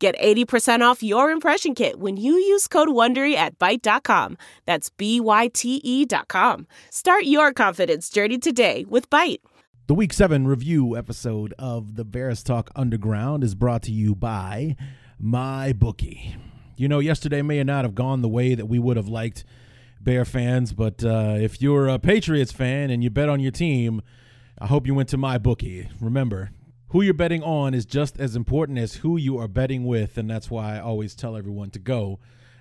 Get 80% off your impression kit when you use code WONDERY at Byte.com. That's B-Y-T-E dot com. Start your confidence journey today with Byte. The Week 7 review episode of the Bears Talk Underground is brought to you by My Bookie. You know, yesterday may not have gone the way that we would have liked Bear fans, but uh, if you're a Patriots fan and you bet on your team, I hope you went to My Bookie. Remember, who you're betting on is just as important as who you are betting with, and that's why I always tell everyone to go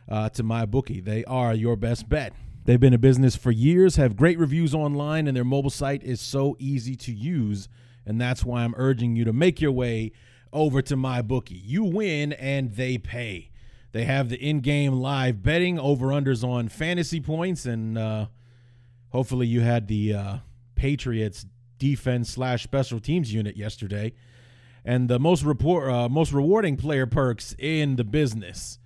uh, to my bookie. They are your best bet. They've been in business for years, have great reviews online, and their mobile site is so easy to use. And that's why I'm urging you to make your way over to my bookie. You win and they pay. They have the in-game live betting over/unders on fantasy points, and uh, hopefully you had the uh, Patriots defense slash special teams unit yesterday, and the most report uh, most rewarding player perks in the business.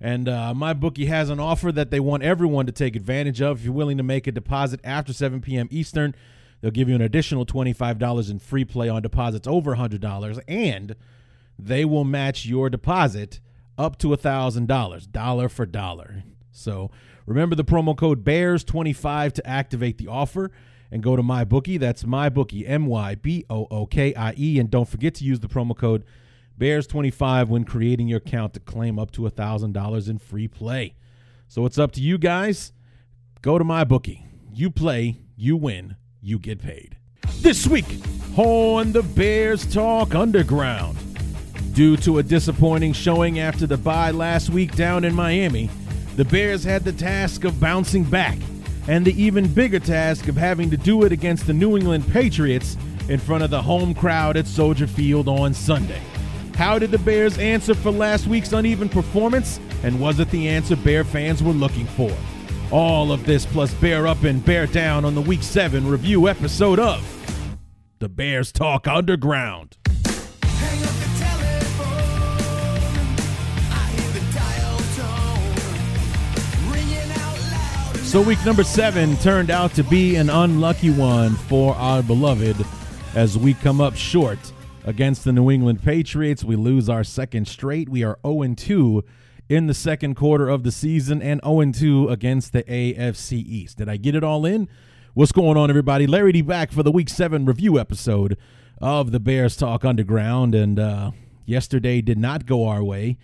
And uh, my bookie has an offer that they want everyone to take advantage of. If you're willing to make a deposit after 7 p.m. Eastern, they'll give you an additional $25 in free play on deposits over $100, and they will match your deposit up to $1,000, dollar for dollar. So remember the promo code BEARS25 to activate the offer and go to my bookie. That's my bookie, M Y B O O K I E, and don't forget to use the promo code Bears25 when creating your account to claim up to $1,000 in free play. So it's up to you guys. Go to my bookie. You play, you win, you get paid. This week on the Bears Talk Underground. Due to a disappointing showing after the bye last week down in Miami, the Bears had the task of bouncing back and the even bigger task of having to do it against the New England Patriots in front of the home crowd at Soldier Field on Sunday. How did the Bears answer for last week's uneven performance? And was it the answer Bear fans were looking for? All of this plus Bear Up and Bear Down on the Week 7 review episode of The Bears Talk Underground. So, week number seven turned out to be an unlucky one for our beloved as we come up short against the New England Patriots. We lose our second straight. We are 0 2 in the second quarter of the season and 0 2 against the AFC East. Did I get it all in? What's going on, everybody? Larry D back for the week seven review episode of the Bears Talk Underground. And uh, yesterday did not go our way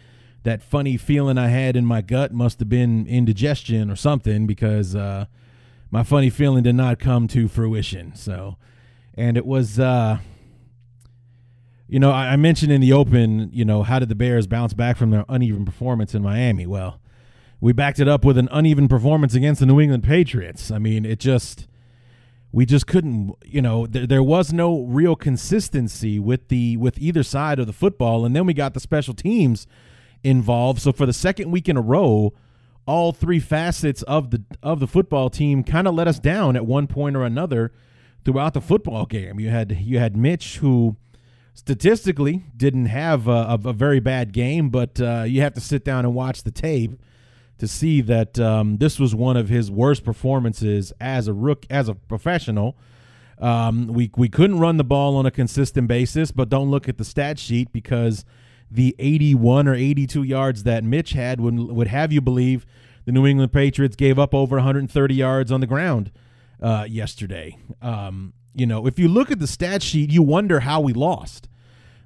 that funny feeling I had in my gut must have been indigestion or something because uh, my funny feeling did not come to fruition. So, and it was, uh, you know, I, I mentioned in the open, you know, how did the Bears bounce back from their uneven performance in Miami? Well, we backed it up with an uneven performance against the New England Patriots. I mean, it just we just couldn't you know there, there was no real consistency with the with either side of the football and then we got the special teams involved. So for the second week in a row, all three facets of the of the football team kind of let us down at one point or another throughout the football game. You had you had Mitch who statistically didn't have a, a, a very bad game, but uh, you have to sit down and watch the tape to see that um, this was one of his worst performances as a rook as a professional. Um, we we couldn't run the ball on a consistent basis, but don't look at the stat sheet because the 81 or 82 yards that Mitch had would, would have you believe the New England Patriots gave up over 130 yards on the ground uh, yesterday. Um, you know, if you look at the stat sheet, you wonder how we lost.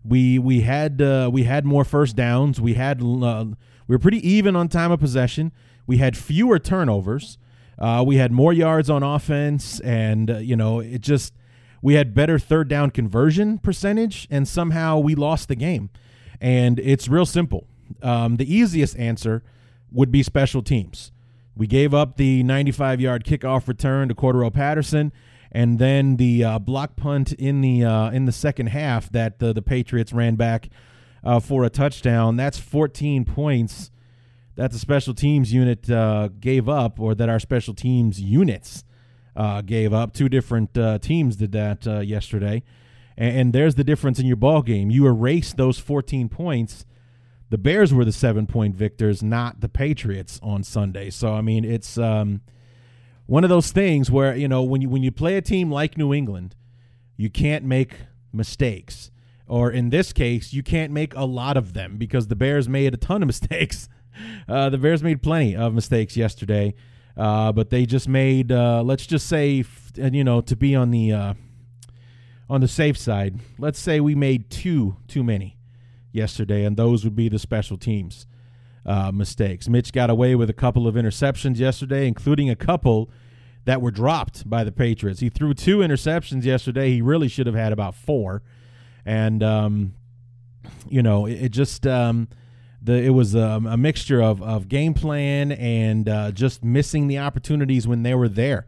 We we had uh, we had more first downs. We had uh, we were pretty even on time of possession. We had fewer turnovers. Uh, we had more yards on offense, and uh, you know it just we had better third down conversion percentage, and somehow we lost the game. And it's real simple. Um, the easiest answer would be special teams. We gave up the 95 yard kickoff return to Cordarrelle Patterson, and then the uh, block punt in the uh, in the second half that the, the Patriots ran back uh, for a touchdown. That's 14 points that the special teams unit uh, gave up, or that our special teams units uh, gave up. Two different uh, teams did that uh, yesterday, and, and, there's the difference in your ball game. You erased those 14 points. The Bears were the seven point victors, not the Patriots on Sunday. So I mean, it's um, one of those things where you know when you when you play a team like New England, you can't make mistakes. Or in this case, you can't make a lot of them because the Bears made a ton of mistakes. Uh, the Bears made plenty of mistakes yesterday. Uh, but they just made, uh, let's just say, and you know, to be on the uh, on the safe side, let's say we made two too many yesterday, and those would be the special teams uh, mistakes. Mitch got away with a couple of interceptions yesterday, including a couple that were dropped by the Patriots. He threw two interceptions yesterday. He really should have had about four, and um, you know, it, it just. Um, the it was a, a mixture of, of game plan and uh, just missing the opportunities when they were there.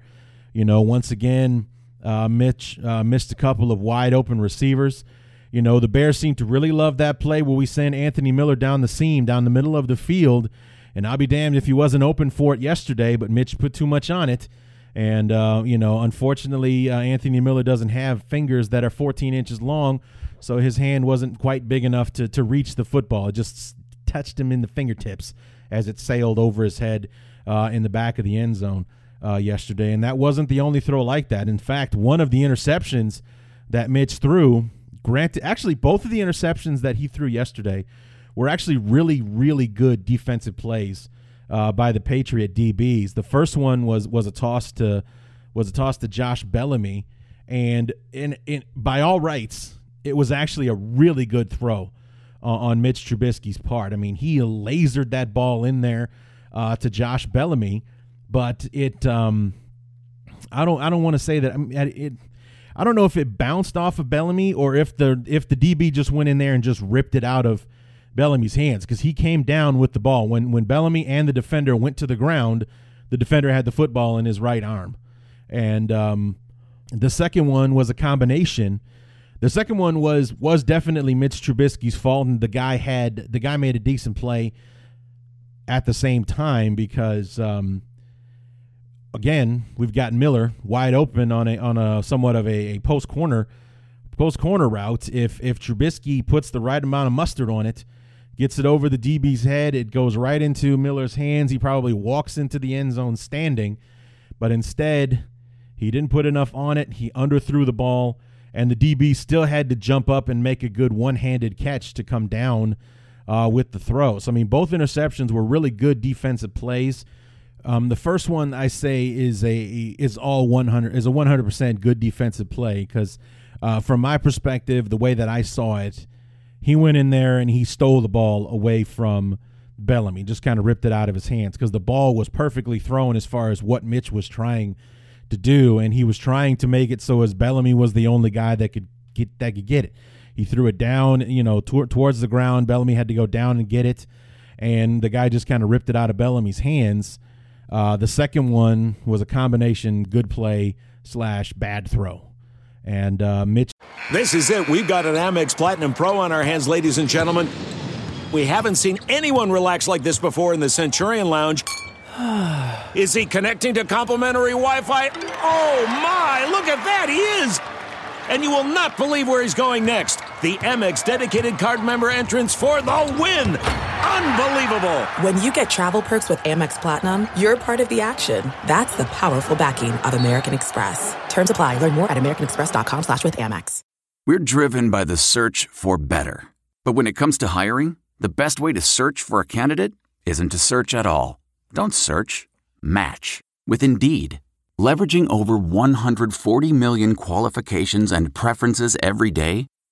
You know, once again, uh, Mitch uh, missed a couple of wide open receivers. You know, the Bears seem to really love that play where we send Anthony Miller down the seam, down the middle of the field. And I'll be damned if he wasn't open for it yesterday, but Mitch put too much on it. And, uh, you know, unfortunately, uh, Anthony Miller doesn't have fingers that are 14 inches long, so his hand wasn't quite big enough to, to reach the football. It just touched him in the fingertips as it sailed over his head uh, in the back of the end zone uh, yesterday. And that wasn't the only throw like that. In fact, one of the interceptions that Mitch threw, granted, actually, both of the interceptions that he threw yesterday were actually really, really good defensive plays uh, by the Patriot DBs. The first one was was a toss to was a toss to Josh Bellamy, and in, in by all rights, it was actually a really good throw on Mitch Trubisky's part. I mean, he lasered that ball in there uh, to Josh Bellamy, but it. Um, I don't. I don't want to say that. I mean, it. I don't know if it bounced off of Bellamy or if the if the DB just went in there and just ripped it out of Bellamy's hands because he came down with the ball when when Bellamy and the defender went to the ground. The defender had the football in his right arm, and um, the second one was a combination the second one was was definitely Mitch Trubisky's fault, and the guy had the guy made a decent play at the same time because um, again we've got Miller wide open on a on a somewhat of a, a post corner post corner route. If if Trubisky puts the right amount of mustard on it, gets it over the DB's head, it goes right into Miller's hands. He probably walks into the end zone standing, but instead he didn't put enough on it. He underthrew the ball and the DB still had to jump up and make a good one-handed catch to come down uh, with the throw. So I mean, both interceptions were really good defensive plays. Um, the first one I say is a is all 100 is a 100 percent good defensive play because uh, from my perspective, the way that I saw it, he went in there and he stole the ball away from Bellamy, just kind of ripped it out of his hands because the ball was perfectly thrown as far as what Mitch was trying to do, and he was trying to make it so as Bellamy was the only guy that could get that could get it. He threw it down, you know, tor- towards the ground. Bellamy had to go down and get it, and the guy just kind of ripped it out of Bellamy's hands. Uh, the second one was a combination good play slash bad throw. And uh, Mitch. This is it. We've got an Amex Platinum Pro on our hands, ladies and gentlemen. We haven't seen anyone relax like this before in the Centurion Lounge. Is he connecting to complimentary Wi Fi? Oh my, look at that, he is! And you will not believe where he's going next. The Amex dedicated card member entrance for the win! Unbelievable! When you get travel perks with Amex Platinum, you're part of the action. That's the powerful backing of American Express. Terms apply. Learn more at americanexpress.com slash with Amex. We're driven by the search for better. But when it comes to hiring, the best way to search for a candidate isn't to search at all. Don't search, match with Indeed. Leveraging over 140 million qualifications and preferences every day,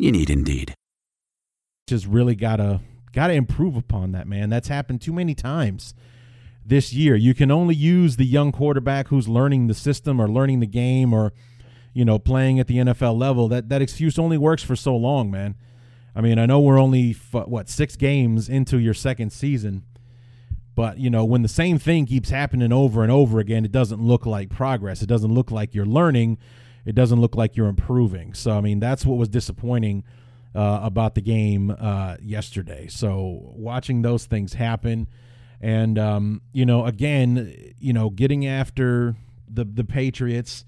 You need Indeed. Just really got to got to improve upon that, man. That's happened too many times this year. You can only use the young quarterback who's learning the system or learning the game or you know playing at the NFL level. That that excuse only works for so long, man. I mean, I know we're only what six games into your second season, but you know when the same thing keeps happening over and over again, it doesn't look like progress. It doesn't look like you're learning. It doesn't look like you're improving. So I mean, that's what was disappointing uh, about the game uh, yesterday. So watching those things happen, and um, you know, again, you know, getting after the the Patriots,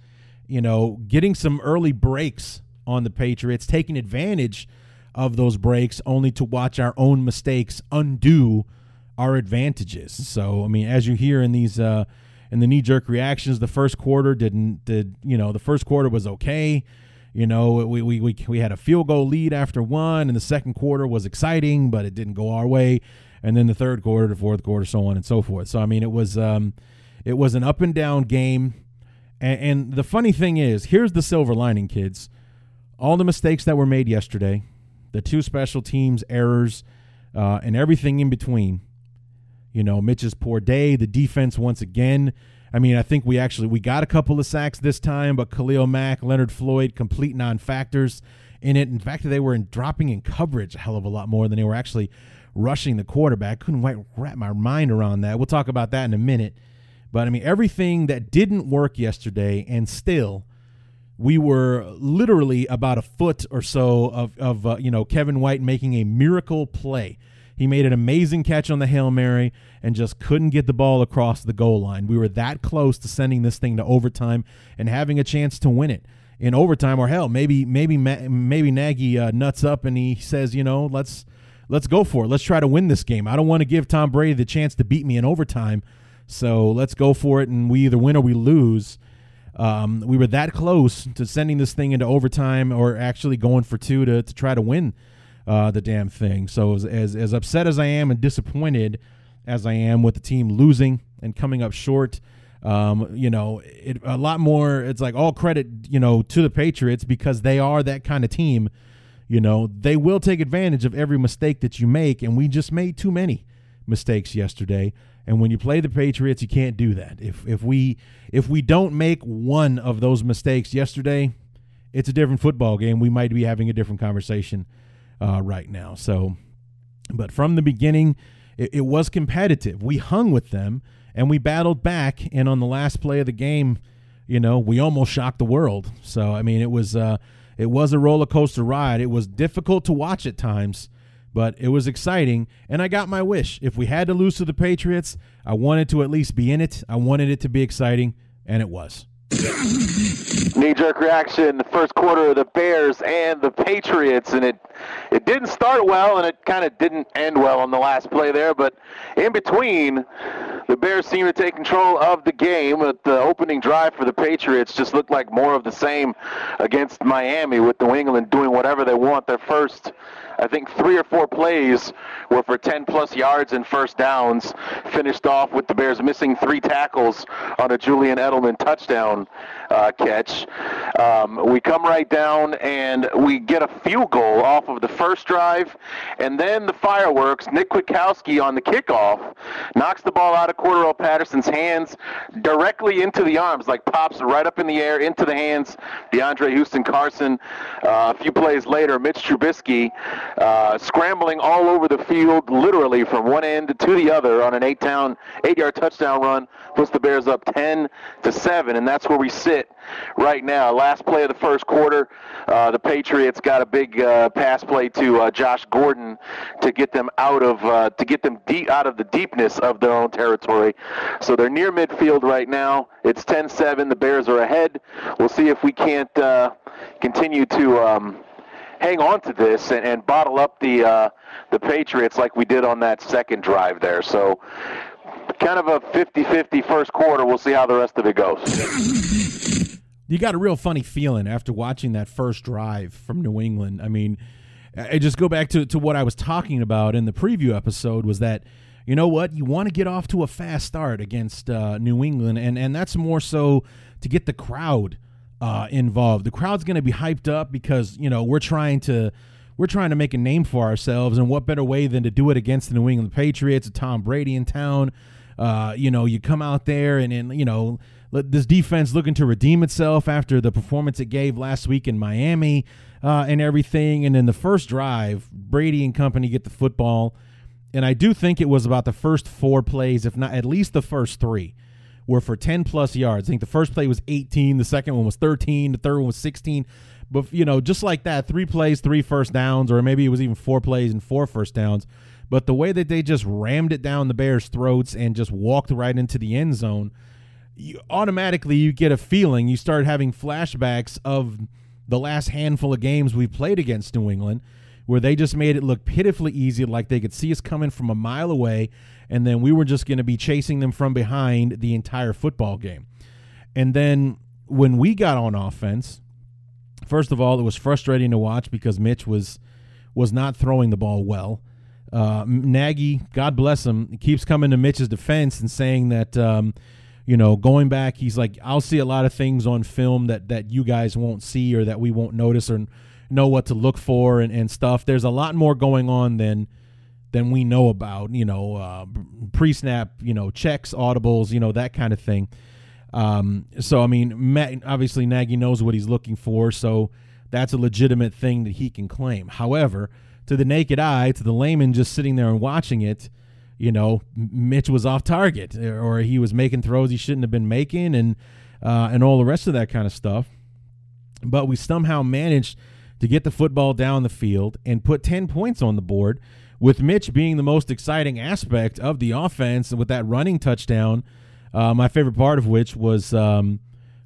you know, getting some early breaks on the Patriots, taking advantage of those breaks, only to watch our own mistakes undo our advantages. So I mean, as you hear in these. Uh, in the knee jerk reactions, the first quarter didn't did you know the first quarter was okay you know, we, we, we, we had a field goal lead after one, and the second quarter was exciting, but it didn't go our way. And then the third quarter, the fourth quarter, so on and so forth. So I mean, it was um, it was an up and down game. And, and the funny thing is, here's the silver lining, kids. All the mistakes that were made yesterday, the two special teams errors, uh, and everything in between. You know, Mitch's poor day, the defense once again I mean, I think we actually we got a couple of sacks this time, but Khalil Mack, Leonard Floyd, complete non-factors in it. In fact, they were in dropping in coverage a hell of a lot more than they were actually rushing the quarterback. Couldn't quite wrap my mind around that. We'll talk about that in a minute. But I mean, everything that didn't work yesterday, and still, we were literally about a foot or so of of uh, you know Kevin White making a miracle play. He made an amazing catch on the Hail Mary and just couldn't get the ball across the goal line. We were that close to sending this thing to overtime and having a chance to win it in overtime or hell maybe maybe maybe Nagy uh, nuts up and he says, you know, let's let's go for it. Let's try to win this game. I don't want to give Tom Brady the chance to beat me in overtime. So let's go for it and we either win or we lose. Um, we were that close to sending this thing into overtime or actually going for two to, to try to win uh, the damn thing. So as, as, as upset as I am and disappointed as I am with the team losing and coming up short, um, you know, it, a lot more. It's like all credit, you know, to the Patriots because they are that kind of team. You know, they will take advantage of every mistake that you make, and we just made too many mistakes yesterday. And when you play the Patriots, you can't do that. If if we if we don't make one of those mistakes yesterday, it's a different football game. We might be having a different conversation uh, right now. So, but from the beginning, it, it was competitive. We hung with them and we battled back. And on the last play of the game, you know, we almost shocked the world. So, I mean, it was uh, it was a roller coaster ride. It was difficult to watch at times, but it was exciting. And I got my wish. If we had to lose to the Patriots, I wanted to at least be in it. I wanted it to be exciting, and it was. Knee jerk reaction, in the first quarter of the Bears and the Patriots, and it it didn't start well and it kind of didn't end well on the last play there, but in between, the Bears seemed to take control of the game. But the opening drive for the Patriots just looked like more of the same against Miami, with New England doing whatever they want. Their first I think three or four plays were for 10 plus yards and first downs. Finished off with the Bears missing three tackles on a Julian Edelman touchdown uh, catch. Um, we come right down and we get a field goal off of the first drive, and then the fireworks. Nick Kwiatkowski on the kickoff knocks the ball out of Cordarrelle Patterson's hands directly into the arms, like pops right up in the air into the hands. DeAndre Houston Carson. Uh, a few plays later, Mitch Trubisky uh, scrambling all over the field, literally from one end to the other on an eight-town, eight-yard touchdown run, puts the Bears up 10 to seven, and that's where we sit right now. Last play of the first quarter, uh, the Patriots got a big uh, pass play to uh, Josh Gordon to get them out of uh, to get them deep out of the deepness of their own territory. So they're near midfield right now. It's 10-7. The Bears are ahead. We'll see if we can't uh, continue to. Um, hang on to this and, and bottle up the uh, the Patriots like we did on that second drive there. So kind of a 50-50 first quarter. We'll see how the rest of it goes. You got a real funny feeling after watching that first drive from New England. I mean, I just go back to, to what I was talking about in the preview episode was that you know what you want to get off to a fast start against uh, New England, and and that's more so to get the crowd uh, involved. The crowd's going to be hyped up because you know we're trying to we're trying to make a name for ourselves, and what better way than to do it against the New England Patriots, Tom Brady in town. Uh, you know, you come out there and, and you know, this defense looking to redeem itself after the performance it gave last week in Miami uh, and everything. And then the first drive, Brady and company get the football. And I do think it was about the first four plays, if not at least the first three, were for 10 plus yards. I think the first play was 18, the second one was 13, the third one was 16. But, you know, just like that, three plays, three first downs, or maybe it was even four plays and four first downs. But the way that they just rammed it down the Bears' throats and just walked right into the end zone, you automatically you get a feeling, you start having flashbacks of the last handful of games we played against New England where they just made it look pitifully easy, like they could see us coming from a mile away, and then we were just going to be chasing them from behind the entire football game. And then when we got on offense, first of all, it was frustrating to watch because Mitch was was not throwing the ball well. Uh, Nagy, God bless him, keeps coming to Mitch's defense and saying that, um, you know, going back, he's like, I'll see a lot of things on film that that you guys won't see or that we won't notice or know what to look for and, and stuff. There's a lot more going on than than we know about. You know, uh, pre-snap, you know, checks, audibles, you know, that kind of thing. Um, so I mean, Matt, obviously Nagy knows what he's looking for, so that's a legitimate thing that he can claim. However, to the naked eye, to the layman just sitting there and watching it, you know, Mitch was off target or he was making throws he shouldn't have been making, and uh, and all the rest of that kind of stuff. But we somehow managed to get the football down the field and put 10 points on the board, with Mitch being the most exciting aspect of the offense with that running touchdown. Uh, my favorite part of which was um,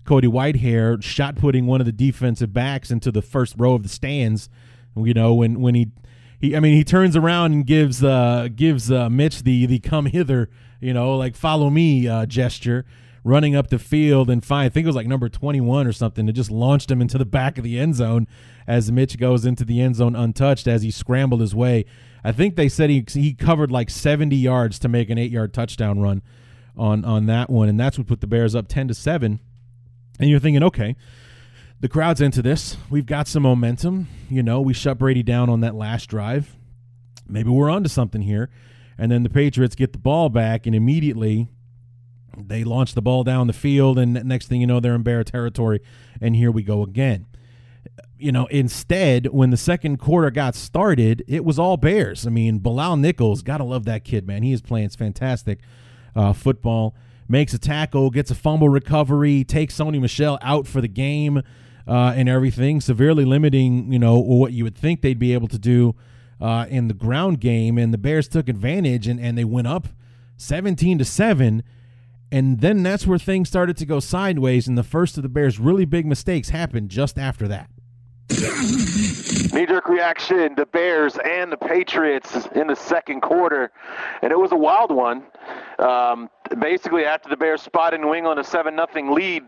Cody Whitehair shot putting one of the defensive backs into the first row of the stands. You know, when, when he he I mean he turns around and gives uh gives uh, Mitch the the come hither, you know, like follow me uh, gesture running up the field and find I think it was like number 21 or something. It just launched him into the back of the end zone as Mitch goes into the end zone untouched as he scrambled his way. I think they said he he covered like 70 yards to make an 8-yard touchdown run on on that one and that's what put the Bears up 10 to 7. And you're thinking, okay, the crowd's into this. We've got some momentum. You know, we shut Brady down on that last drive. Maybe we're onto something here. And then the Patriots get the ball back, and immediately they launch the ball down the field, and next thing you know, they're in Bear territory, and here we go again. You know, instead, when the second quarter got started, it was all Bears. I mean, Bilal Nichols, gotta love that kid, man. He is playing fantastic uh, football. Makes a tackle, gets a fumble recovery, takes Sony Michel out for the game, uh, and everything, severely limiting, you know, what you would think they'd be able to do uh, in the ground game. And the Bears took advantage, and, and they went up 17 to seven and then that's where things started to go sideways, and the first of the Bears' really big mistakes happened just after that. Knee jerk reaction, the Bears and the Patriots in the second quarter, and it was a wild one. Um, basically, after the Bears spotted New England a 7 0 lead,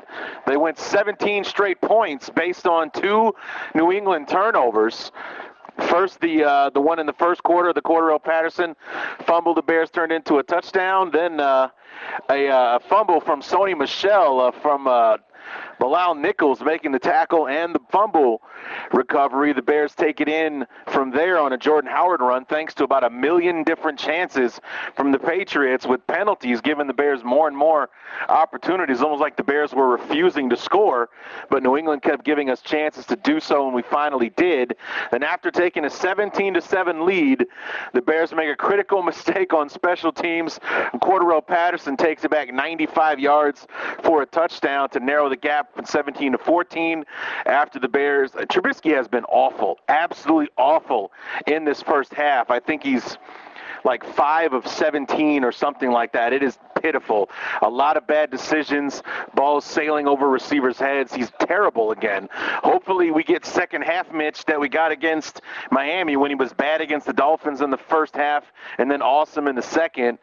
they went 17 straight points based on two New England turnovers. First, the uh, the one in the first quarter, the Cordarrelle Patterson fumble, the Bears turned into a touchdown. Then uh, a uh, fumble from Sony Michel uh, from uh, Bilal Nichols making the tackle and the fumble recovery. The Bears take it in from there on a Jordan Howard run, thanks to about a million different chances from the Patriots, with penalties giving the Bears more and more opportunities. Almost like the Bears were refusing to score, but New England kept giving us chances to do so, and we finally did. Then, after taking a 17 to 7 lead, the Bears make a critical mistake on special teams. Cordarrelle Patterson takes it back 95 yards for a touchdown to narrow the gap from 17 to 14. After the Bears, uh, Trubisky has been awful, absolutely awful in this first half. I think he's like five of 17 or something like that. It is pitiful. A lot of bad decisions, balls sailing over receivers' heads. He's terrible again. Hopefully, we get second half Mitch that we got against Miami when he was bad against the Dolphins in the first half and then awesome in the second.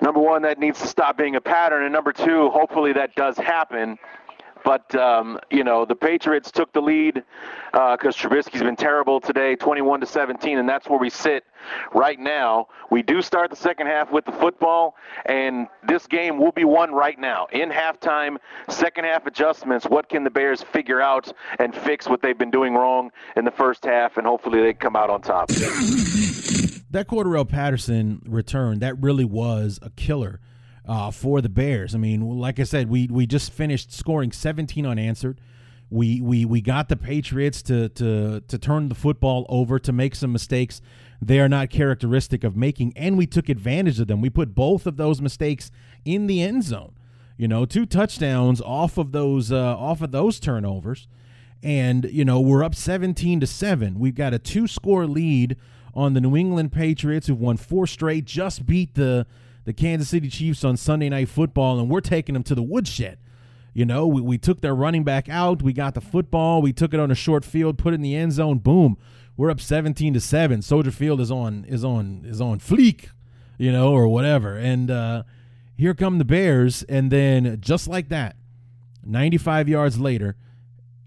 Number one, that needs to stop being a pattern. And number two, hopefully that does happen. But um, you know, the Patriots took the lead because uh, Trubisky's been terrible today, 21 to 17, and that's where we sit right now. We do start the second half with the football, and this game will be won right now in halftime. Second half adjustments. What can the Bears figure out and fix what they've been doing wrong in the first half, and hopefully they come out on top. that Cordarrelle Patterson return that really was a killer uh, for the Bears. I mean, like I said, we we just finished scoring 17 unanswered. We we we got the Patriots to to to turn the football over to make some mistakes they are not characteristic of making, and we took advantage of them. We put both of those mistakes in the end zone. You know, two touchdowns off of those uh, off of those turnovers, and you know we're up 17 to seven. We've got a two score lead on the New England Patriots, who've won four straight, just beat the the Kansas City Chiefs on Sunday Night Football, and we're taking them to the woodshed. You know, we, we took their running back out, we got the football, we took it on a short field, put it in the end zone, boom. We're up 17 to 7. Soldier Field is on is on is on fleek, you know, or whatever. And uh here come the Bears and then just like that, 95 yards later,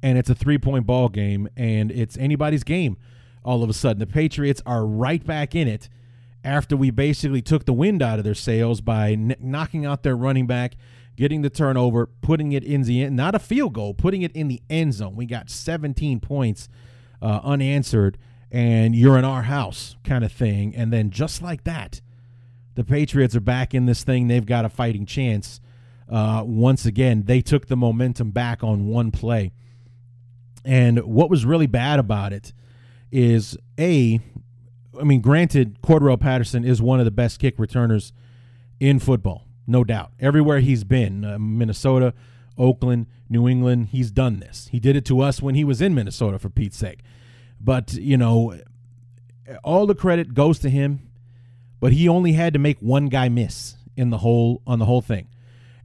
and it's a three-point ball game and it's anybody's game all of a sudden. The Patriots are right back in it after we basically took the wind out of their sails by n- knocking out their running back, getting the turnover, putting it in the end, not a field goal, putting it in the end zone. We got 17 points uh, unanswered, and you're in our house kind of thing. And then just like that, the Patriots are back in this thing. They've got a fighting chance. Uh, once again, they took the momentum back on one play. And what was really bad about it is a I mean, granted, Cordarrelle Patterson is one of the best kick returners in football, no doubt. Everywhere he's been, uh, Minnesota, Oakland, New England, he's done this. He did it to us when he was in Minnesota, for Pete's sake. But, you know, all the credit goes to him, but he only had to make one guy miss in the whole on the whole thing.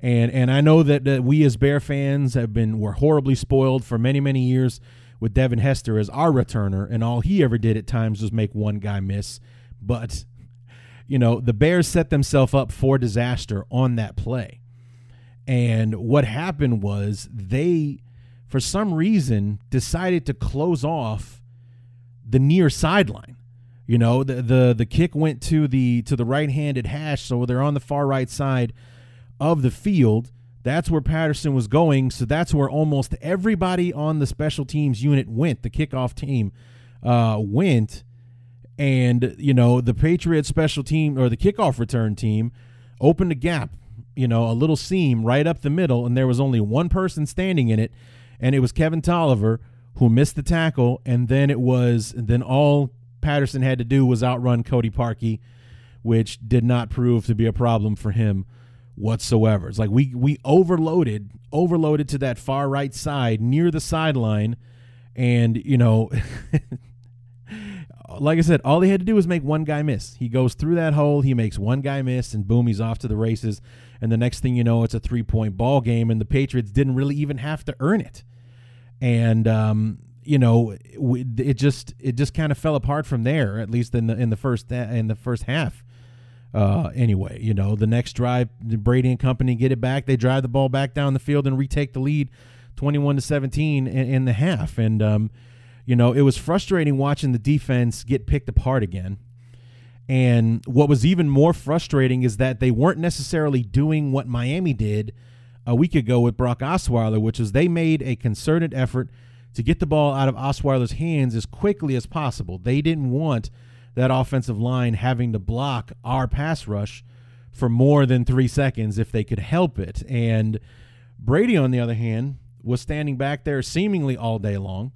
And and I know that, that we as Bear fans have been were horribly spoiled for many, many years with Devin Hester as our returner, and all he ever did at times was make one guy miss. But, you know, the Bears set themselves up for disaster on that play. And what happened was they, for some reason, decided to close off the near sideline. You know, the the the kick went to the to the right-handed hash, so they're on the far right side of the field that's where Patterson was going. So that's where almost everybody on the special teams unit went. The kickoff team uh, went. And, you know, the Patriots special team or the kickoff return team opened a gap, you know, a little seam right up the middle. And there was only one person standing in it. And it was Kevin Toliver who missed the tackle. And then it was, then all Patterson had to do was outrun Cody Parkey, which did not prove to be a problem for him whatsoever. It's like we we overloaded overloaded to that far right side near the sideline, and you know. like I said, all he had to do was make one guy miss. He goes through that hole, he makes one guy miss, and boom, he's off to the races. And the next thing you know, it's a three point ball game, and the Patriots didn't really even have to earn it. And um, you know, it just it just kind of fell apart from there. At least in the in the first in the first half. Uh, anyway, you know, the next drive, Brady and company get it back. They drive the ball back down the field and retake the lead 21 to 17 in, in the half. And, um, you know, it was frustrating watching the defense get picked apart again. And what was even more frustrating is that they weren't necessarily doing what Miami did a week ago with Brock Osweiler, which is they made a concerted effort to get the ball out of Osweiler's hands as quickly as possible. They didn't want that offensive line having to block our pass rush for more than three seconds if they could help it. And Brady, on the other hand, was standing back there seemingly all day long.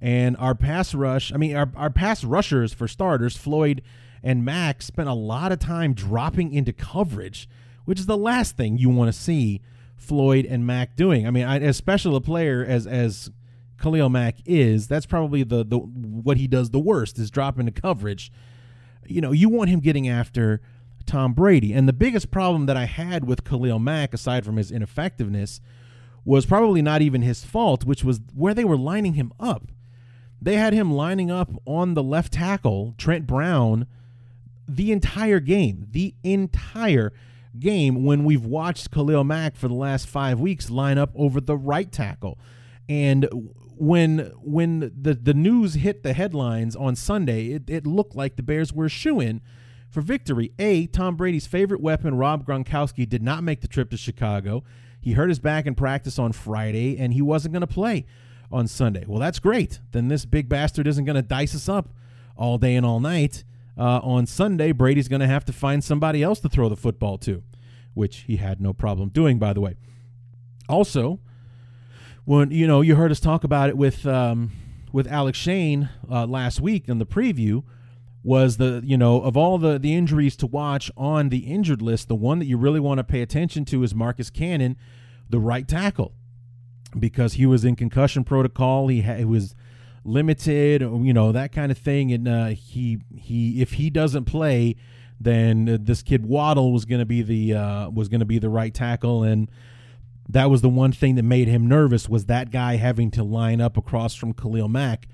And our pass rush, I mean, our, our pass rushers, for starters, Floyd and Mack, spent a lot of time dropping into coverage, which is the last thing you want to see Floyd and Mack doing. I mean, I, as special a player as as Khalil Mack is, that's probably the the what he does the worst is drop into coverage. You know, you want him getting after Tom Brady. And the biggest problem that I had with Khalil Mack, aside from his ineffectiveness, was probably not even his fault, which was where they were lining him up. They had him lining up on the left tackle, Trent Brown, the entire game. The entire game when we've watched Khalil Mack for the last five weeks line up over the right tackle. And when when the, the news hit the headlines on Sunday, it, it looked like the Bears were shoo-in for victory. A, Tom Brady's favorite weapon, Rob Gronkowski, did not make the trip to Chicago. He hurt his back in practice on Friday, and he wasn't going to play on Sunday. Well, that's great. Then this big bastard isn't going to dice us up all day and all night. Uh, on Sunday, Brady's going to have to find somebody else to throw the football to, which he had no problem doing, by the way. Also, when you know you heard us talk about it with um, with Alex Shane uh, last week in the preview, was the you know of all the the injuries to watch on the injured list, the one that you really want to pay attention to is Marcus Cannon, the right tackle, because he was in concussion protocol. He, ha- he was limited, you know, that kind of thing. And uh, he he if he doesn't play, then this kid Waddle was going to be the uh, was going to be the right tackle, and that was the one thing that made him nervous was that guy having to line up across from Khalil Mack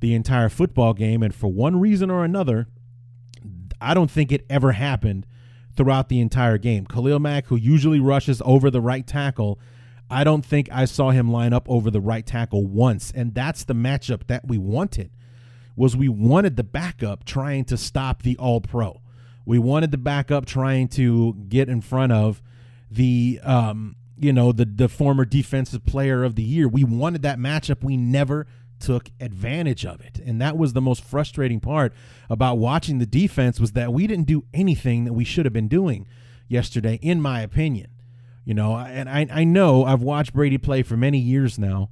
the entire football game. And for one reason or another, I don't think it ever happened throughout the entire game. Khalil Mack, who usually rushes over the right tackle I don't think I saw him line up over the right tackle once, and that's the matchup that we wanted. Was we wanted the backup trying to stop the All Pro. We wanted the backup trying to get in front of the um, you know the the former defensive player of the year. We wanted that matchup. We never took advantage of it. And that was the most frustrating part about watching the defense was that we didn't do anything that we should have been doing yesterday in my opinion. You know, and I, I know I've watched Brady play for many years now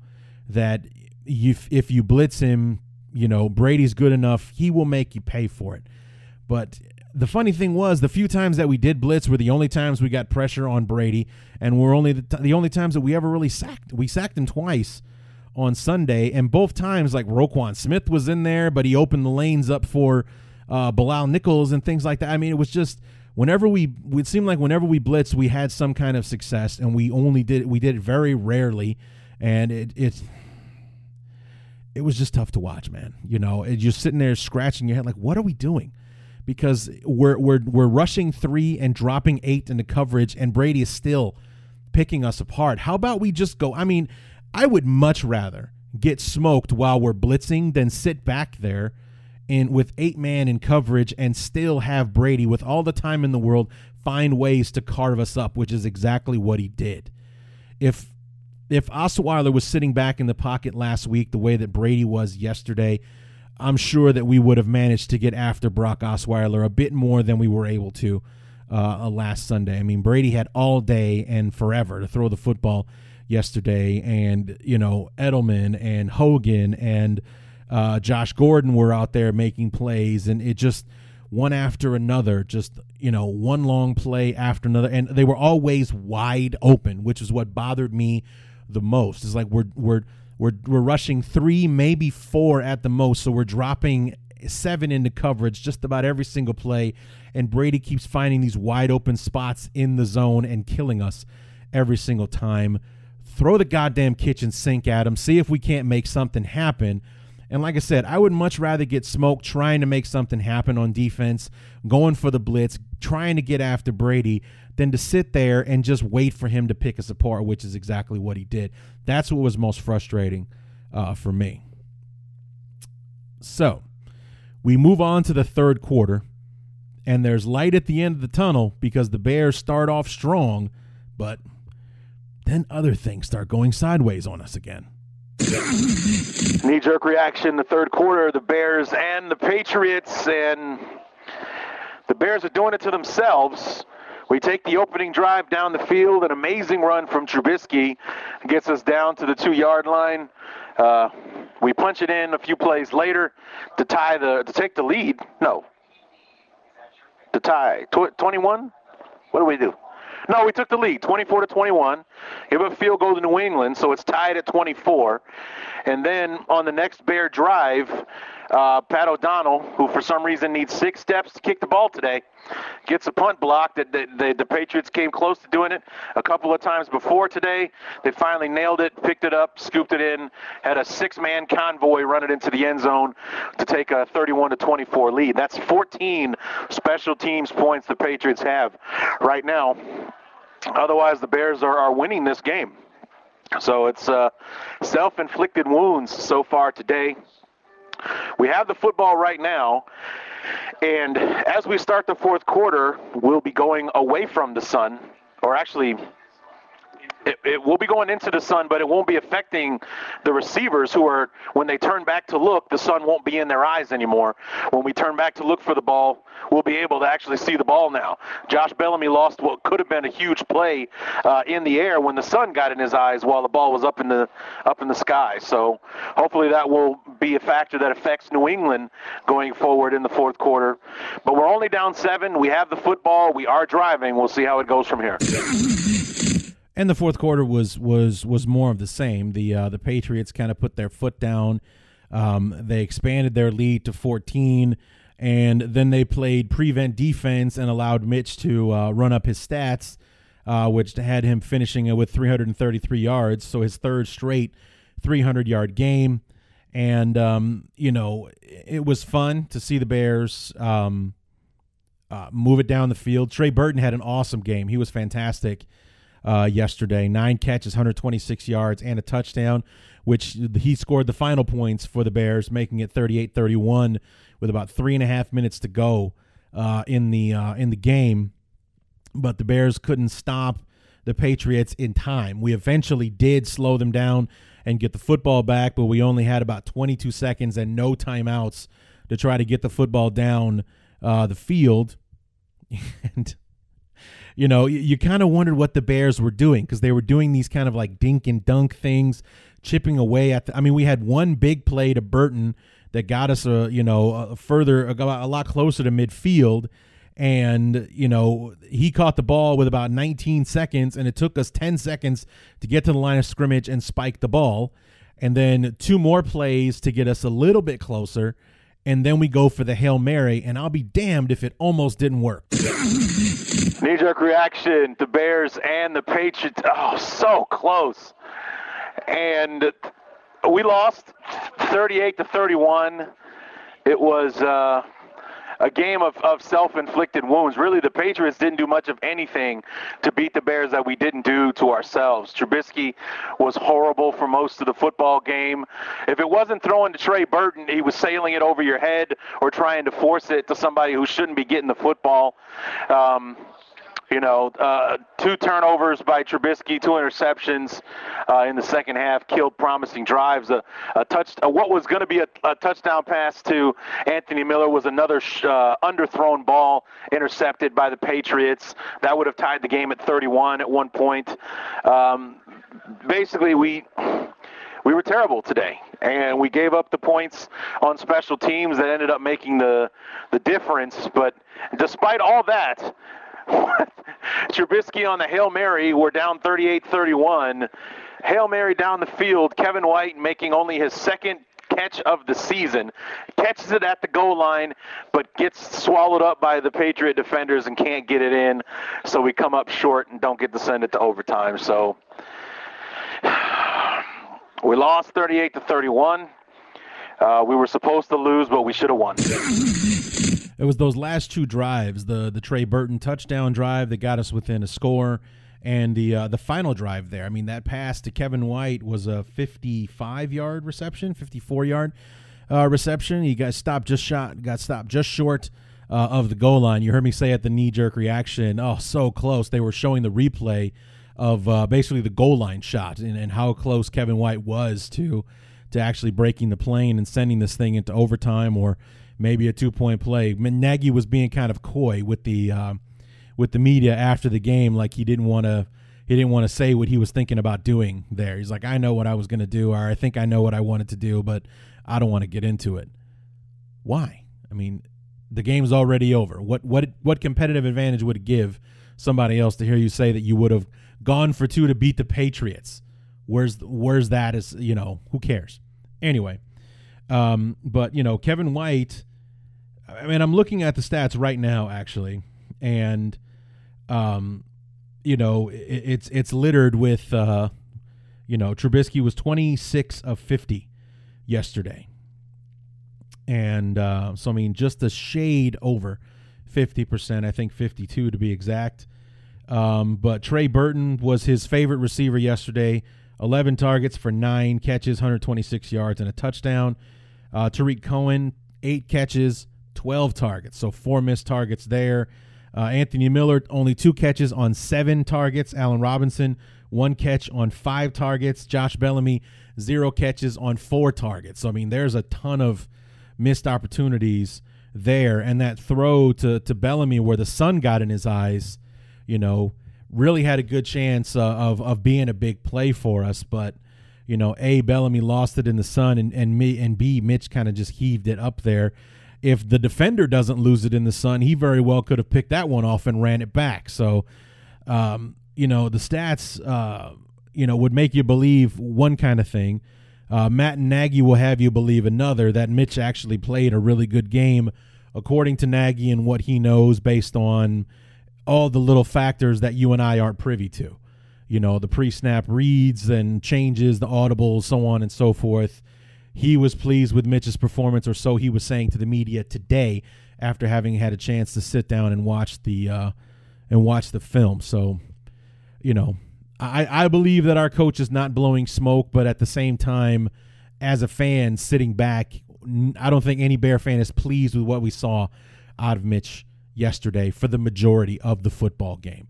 that if, if you blitz him, you know, Brady's good enough, he will make you pay for it. But the funny thing was, the few times that we did blitz were the only times we got pressure on Brady, and we're only the, t- the only times that we ever really sacked. We sacked him twice on Sunday, and both times, like Roquan Smith was in there, but he opened the lanes up for uh, Bilal Nichols and things like that. I mean, it was just whenever we it seemed like whenever we blitzed, we had some kind of success, and we only did we did it very rarely, and it it it was just tough to watch, man. You know, you're sitting there scratching your head like, what are we doing? Because we're we're we're rushing three and dropping eight into coverage, and Brady is still picking us apart. How about we just go? I mean, I would much rather get smoked while we're blitzing than sit back there and with eight man in coverage and still have Brady with all the time in the world find ways to carve us up, which is exactly what he did. If if Osweiler was sitting back in the pocket last week the way that Brady was yesterday, I'm sure that we would have managed to get after Brock Osweiler a bit more than we were able to uh, last Sunday. I mean, Brady had all day and forever to throw the football yesterday, and you know Edelman and Hogan and uh, Josh Gordon were out there making plays, and it just one after another, just you know, one long play after another, and they were always wide open, which is what bothered me the most. It's like we're we're we're we're rushing three, maybe four at the most, so we're dropping seven into coverage just about every single play, and Brady keeps finding these wide open spots in the zone and killing us every single time. Throw the goddamn kitchen sink at him. See if we can't make something happen and like I said, I would much rather get smoked trying to make something happen on defense, going for the blitz, trying to get after Brady, than to sit there and just wait for him to pick us apart, which is exactly what he did. That's what was most frustrating uh, for me. So we move on to the third quarter, and there's light at the end of the tunnel because the Bears start off strong, but then other things start going sideways on us again. Knee jerk reaction, the third quarter, the Bears and the Patriots, and the Bears are doing it to themselves. We take the opening drive down the field, an amazing run from Trubisky gets us down to the two yard line. Uh, we punch it in a few plays later to tie the to take the lead. No, to tie 21. What do we do? No, we took the lead, 24 to 21. Give a field goal to New England, so it's tied at 24. And then on the next Bear drive, Uh, Pat O'Donnell, who for some reason needs six steps to kick the ball today, gets a punt block. That the, the, the, Patriots came close to doing it a couple of times before today. They finally nailed it, picked it up, scooped it in, had a six-man convoy run it into the end zone to take a 31 to 24 lead. That's 14 special teams points the Patriots have right now. Otherwise, the Bears are, are winning this game. So it's uh, self-inflicted wounds so far today. We have the football right now, and as we start the fourth quarter, we'll be going away from the sun, or actually it, it, will be going into the sun, but it won't be affecting the receivers who are, when they turn back to look, the sun won't be in their eyes anymore. When we turn back to look for the ball, we'll be able to actually see the ball now. Josh Bellamy lost what could have been a huge play uh, in the air when the sun got in his eyes while the ball was up in the up in the sky. So hopefully that will be a factor that affects New England going forward in the fourth quarter. But we're only down seven. We have the football. We are driving. We'll see how it goes from here and the fourth quarter was was was more of the same. The uh, the Patriots kind of put their foot down. Um, they expanded their lead to 14, and then they played prevent defense and allowed Mitch to uh, run up his stats, uh, which had him finishing with 333 yards. So his third straight 300 yard game, and um, you know it was fun to see the Bears. Um, uh, move it down the field. Trey Burton had an awesome game. He was fantastic uh, yesterday. Nine catches, 126 yards, and a touchdown, which he scored the final points for the Bears, making it 38 31 with about three and a half minutes to go uh, in the uh, in the game. But the Bears couldn't stop the Patriots in time. We eventually did slow them down and get the football back, but we only had about 22 seconds and no timeouts to try to get the football down uh, the field. and you know, you, you kind of wondered what the Bears were doing because they were doing these kind of like dink and dunk things, chipping away at. The, I mean, we had one big play to Burton that got us a you know a further a, a lot closer to midfield and you know he caught the ball with about 19 seconds and it took us 10 seconds to get to the line of scrimmage and spike the ball and then two more plays to get us a little bit closer and then we go for the Hail Mary, and I'll be damned if it almost didn't work. Knee jerk reaction, the Bears and the Patriots. Oh, so close. And we lost 38 to 31. It was. Uh, a game of, of self-inflicted wounds. Really, the Patriots didn't do much of anything to beat the Bears that we didn't do to ourselves. Trubisky was horrible for most of the football game. If it wasn't throwing to Trey Burton, he was sailing it over your head or trying to force it to somebody who shouldn't be getting the football. Um, you know, uh, two turnovers by Trubisky, two interceptions uh, in the second half, killed promising drives. A, a touch, a, what was going to be a, a, touchdown pass to Anthony Miller was another sh- uh, underthrown ball intercepted by the Patriots. That would have tied the game at 31 at one point. Um, basically, we we were terrible today, and we gave up the points on special teams that ended up making the the difference. But despite all that, Trubisky on the Hail Mary. We're down 38 31. Hail Mary down the field. Kevin White making only his second catch of the season. Catches it at the goal line, but gets swallowed up by the Patriot defenders and can't get it in. So we come up short and don't get to send it to overtime. So we lost 38 to 31. Uh, we were supposed to lose, but we should have won it was those last two drives, the the Trey Burton touchdown drive that got us within a score, and the uh, the final drive there. I mean, that pass to Kevin White was a 55 yard reception, 54 yard uh, reception. He got stopped just shot, got stopped just short. Uh, of the goal line, you heard me say at the knee jerk reaction. Oh, so close! They were showing the replay of uh, basically the goal line shot and, and how close Kevin White was to to actually breaking the plane and sending this thing into overtime or maybe a two point play. Nagy was being kind of coy with the uh, with the media after the game, like he didn't want to he didn't want to say what he was thinking about doing there. He's like, I know what I was going to do, or I think I know what I wanted to do, but I don't want to get into it. Why? I mean, the game's already over. What what what competitive advantage would it give somebody else to hear you say that you would have gone for two to beat the Patriots? Where's where's that? Is you know who cares? Anyway, Um, but you know, Kevin White. I mean, I'm looking at the stats right now, actually, and um, you know, it, it's it's littered with uh, you know, Trubisky was 26 of 50 yesterday, and uh, so I mean, just a shade over 50 percent. I think 52 to be exact. Um, but Trey Burton was his favorite receiver yesterday. 11 targets for nine catches, 126 yards, and a touchdown. Uh, Tarik Cohen, eight catches, 12 targets. So four missed targets there. Uh, Anthony Miller, only two catches on seven targets. Allen Robinson, one catch on five targets. Josh Bellamy, zero catches on four targets. So, I mean, there's a ton of missed opportunities there. And that throw to, to Bellamy where the sun got in his eyes, you know, really had a good chance uh, of, of being a big play for us. But, you know, A, Bellamy lost it in the sun, and, and, me, and B, Mitch kind of just heaved it up there if the defender doesn't lose it in the sun, he very well could have picked that one off and ran it back. So, um, you know, the stats, uh, you know, would make you believe one kind of thing. Uh, Matt Nagy will have you believe another that Mitch actually played a really good game, according to Nagy and what he knows based on all the little factors that you and I aren't privy to. You know, the pre snap reads and changes, the audibles, so on and so forth he was pleased with Mitch's performance, or so he was saying to the media today after having had a chance to sit down and watch the uh, and watch the film. So, you know, I, I believe that our coach is not blowing smoke, but at the same time, as a fan sitting back, I don't think any Bear fan is pleased with what we saw out of Mitch yesterday for the majority of the football game.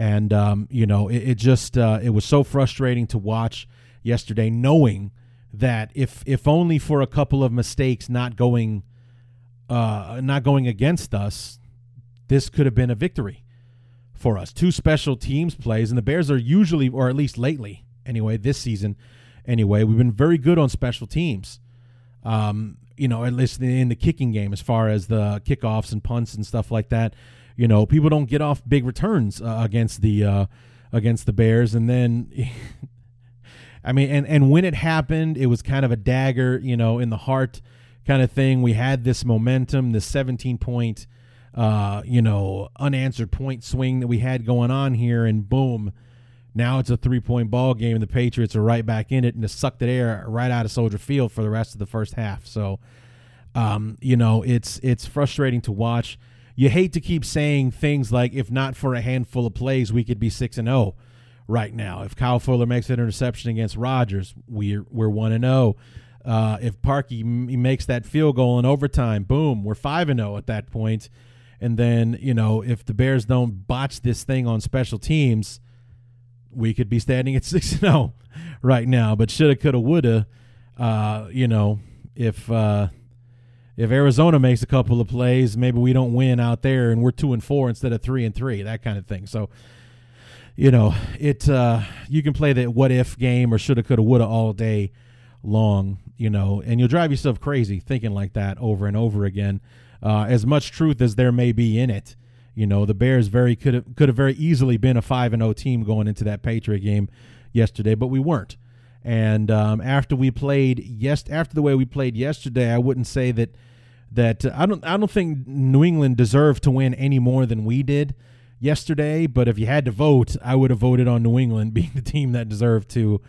And um, you know, it, it just uh, it was so frustrating to watch yesterday, knowing that if if only for a couple of mistakes not going uh, not going against us, this could have been a victory for us. Two special teams plays, and the Bears are usually, or at least lately, anyway, this season, anyway, we've been very good on special teams. Um, you know, at least in the kicking game, as far as the kickoffs and punts and stuff like that. You know, people don't get off big returns uh, against the uh, against the Bears, and then I mean, and and when it happened, it was kind of a dagger, you know, in the heart kind of thing. We had this momentum, this 17 point, uh, you know, unanswered point swing that we had going on here, and boom, now it's a three point ball game, and the Patriots are right back in it, and it sucked the air right out of Soldier Field for the rest of the first half. So, um, you know, it's it's frustrating to watch. You hate to keep saying things like, if not for a handful of plays, we could be six and zero. Oh right now. If Kyle Fuller makes an interception against Rodgers, we're we're one and zero. Oh. Uh, if Parkey m- makes that field goal in overtime, boom, we're five and zero oh at that point. And then you know if the Bears don't botch this thing on special teams, we could be standing at six and zero oh right now. But shoulda, coulda, woulda. Uh, you know if. Uh, if Arizona makes a couple of plays, maybe we don't win out there and we're two and four instead of three and three, that kind of thing. So you know, it uh, you can play the what if game or shoulda, coulda, woulda all day long, you know, and you'll drive yourself crazy thinking like that over and over again. Uh, as much truth as there may be in it, you know, the Bears very could have could have very easily been a five and zero oh team going into that Patriot game yesterday, but we weren't. And um, after we played yes, after the way we played yesterday, I wouldn't say that that uh, I don't I don't think New England deserved to win any more than we did yesterday, but if you had to vote, I would have voted on New England being the team that deserved to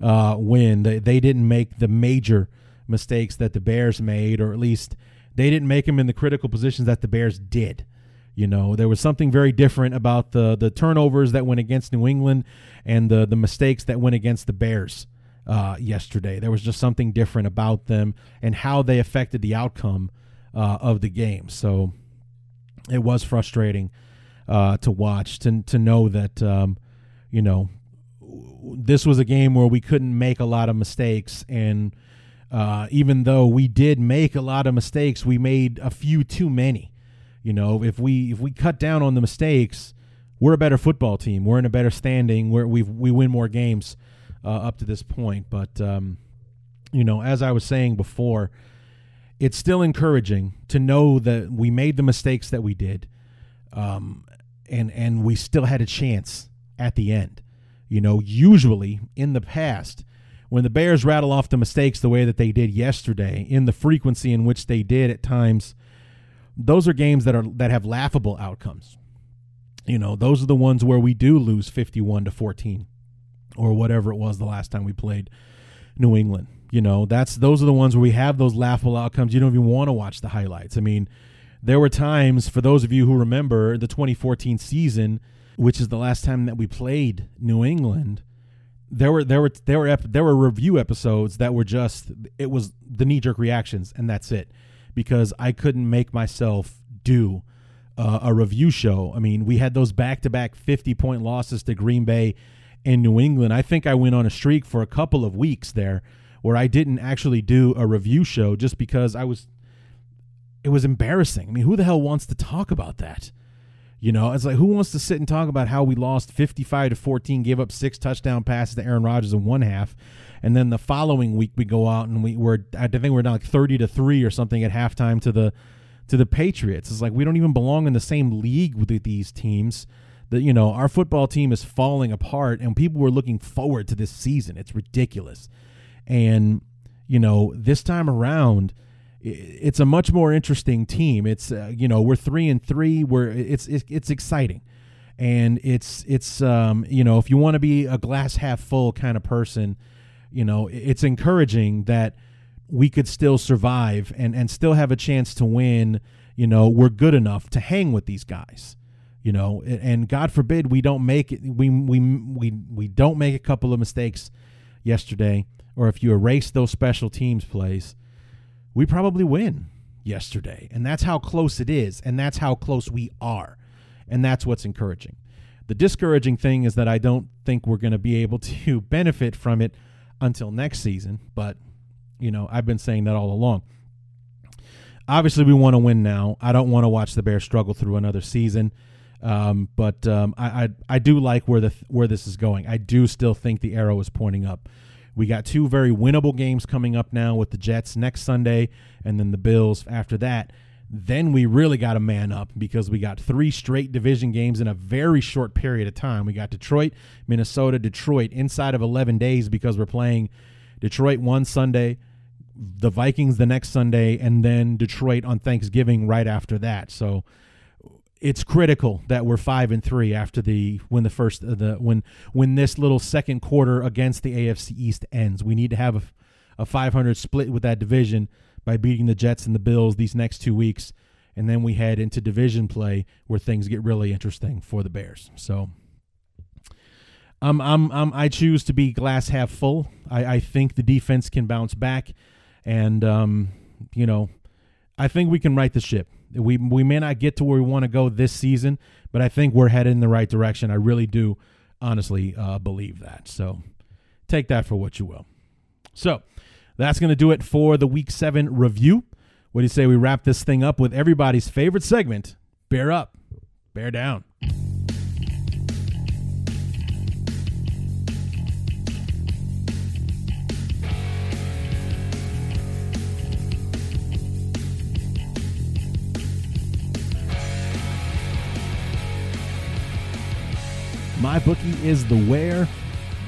uh, win. They, they didn't make the major mistakes that the Bears made, or at least they didn't make them in the critical positions that the Bears did. You know, there was something very different about the the turnovers that went against New England and the the mistakes that went against the Bears uh, yesterday. There was just something different about them and how they affected the outcome uh, of the game. So it was frustrating uh, to watch to to know that um, you know this was a game where we couldn't make a lot of mistakes. And uh, even though we did make a lot of mistakes we made a few too many. You know if we if we cut down on the mistakes we're a better football team. We're in a better standing. We we win more games uh, up to this point. But um, you know as i was saying before it's still encouraging to know that we made the mistakes that we did um, and and we still had a chance at the end. You know, usually in the past when the Bears rattle off the mistakes the way that they did yesterday, in the frequency in which they did at times, those are games that are that have laughable outcomes. You know, those are the ones where we do lose 51 to 14 or whatever it was the last time we played New England. You know, that's those are the ones where we have those laughable outcomes. You don't even want to watch the highlights. I mean, there were times for those of you who remember the 2014 season, which is the last time that we played New England. There were there were there were there were review episodes that were just it was the knee jerk reactions and that's it because I couldn't make myself do uh, a review show. I mean, we had those back to back 50 point losses to Green Bay and New England. I think I went on a streak for a couple of weeks there where I didn't actually do a review show just because I was it was embarrassing. I mean, who the hell wants to talk about that? You know, it's like who wants to sit and talk about how we lost 55 to 14, gave up six touchdown passes to Aaron Rodgers in one half, and then the following week we go out and we were I think we're down like 30 to 3 or something at halftime to the to the Patriots. It's like we don't even belong in the same league with these teams. That you know, our football team is falling apart and people were looking forward to this season. It's ridiculous. And you know, this time around it's a much more interesting team. It's uh, you know we're three and three. We're it's it's, it's exciting, and it's it's um, you know if you want to be a glass half full kind of person, you know it's encouraging that we could still survive and and still have a chance to win. You know we're good enough to hang with these guys. You know, and God forbid we don't make it. We we we we don't make a couple of mistakes yesterday, or if you erase those special teams plays we probably win yesterday. And that's how close it is. And that's how close we are. And that's what's encouraging. The discouraging thing is that I don't think we're going to be able to benefit from it until next season. But, you know, I've been saying that all along. Obviously, we want to win now. I don't want to watch the Bears struggle through another season. Um, but um, I, I, I do like where the where this is going. I do still think the arrow is pointing up. We got two very winnable games coming up now with the Jets next Sunday and then the Bills after that. Then we really got to man up because we got three straight division games in a very short period of time. We got Detroit, Minnesota, Detroit inside of 11 days because we're playing Detroit one Sunday, the Vikings the next Sunday, and then Detroit on Thanksgiving right after that. So it's critical that we're five and three after the when the first uh, the when when this little second quarter against the AFC East ends. We need to have a, a 500 split with that division by beating the Jets and the Bills these next two weeks, and then we head into division play where things get really interesting for the Bears. So. Um, I'm, I'm, I choose to be glass half full. I, I think the defense can bounce back, and um, you know, I think we can right the ship. We we may not get to where we want to go this season, but I think we're headed in the right direction. I really do, honestly, uh, believe that. So take that for what you will. So that's going to do it for the Week Seven review. What do you say we wrap this thing up with everybody's favorite segment? Bear up, bear down. My bookie is the where,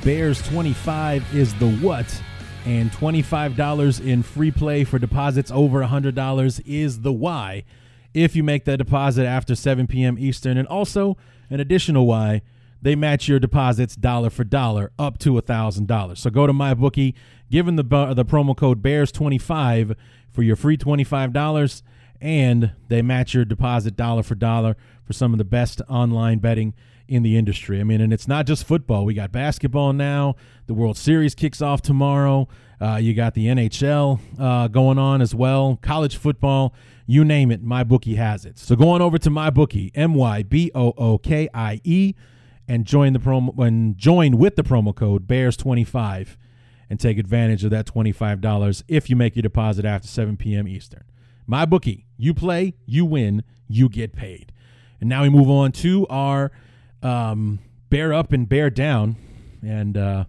Bears 25 is the what, and $25 in free play for deposits over $100 is the why if you make that deposit after 7 p.m. Eastern. And also, an additional why, they match your deposits dollar for dollar up to $1,000. So go to my bookie, give them the, the promo code BEARS25 for your free $25, and they match your deposit dollar for dollar for some of the best online betting in the industry. I mean, and it's not just football. We got basketball now. The World Series kicks off tomorrow. Uh, you got the NHL uh, going on as well. College football, you name it. My bookie has it. So go on over to my bookie, M Y B O O K I E, and join the promo and join with the promo code Bears twenty five, and take advantage of that twenty five dollars if you make your deposit after seven p.m. Eastern. My bookie, you play, you win, you get paid. And now we move on to our um, bear up and bear down, and uh,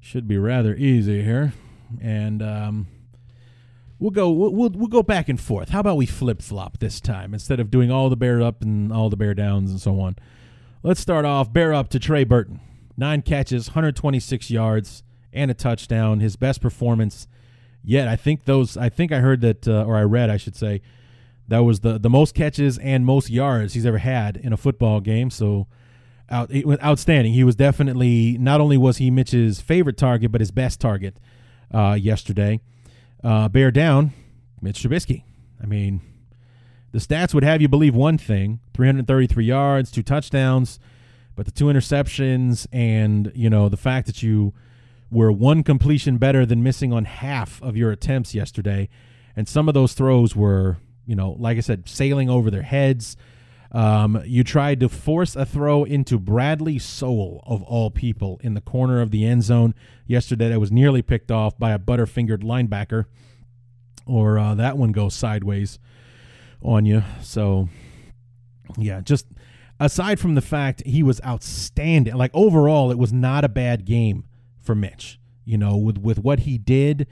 should be rather easy here. And um, we'll go we'll, we'll, we'll go back and forth. How about we flip flop this time instead of doing all the bear up and all the bear downs and so on. Let's start off bear up to Trey Burton. Nine catches, 126 yards, and a touchdown. His best performance yet. I think those. I think I heard that, uh, or I read, I should say, that was the the most catches and most yards he's ever had in a football game. So out outstanding. He was definitely not only was he Mitch's favorite target, but his best target uh, yesterday. Uh, bear down, Mitch Trubisky. I mean, the stats would have you believe one thing: 333 yards, two touchdowns, but the two interceptions, and you know the fact that you were one completion better than missing on half of your attempts yesterday, and some of those throws were, you know, like I said, sailing over their heads. Um, you tried to force a throw into Bradley Sowell, of all people, in the corner of the end zone yesterday. That was nearly picked off by a butterfingered linebacker, or uh, that one goes sideways on you. So, yeah, just aside from the fact he was outstanding, like overall, it was not a bad game for Mitch. You know, with with what he did.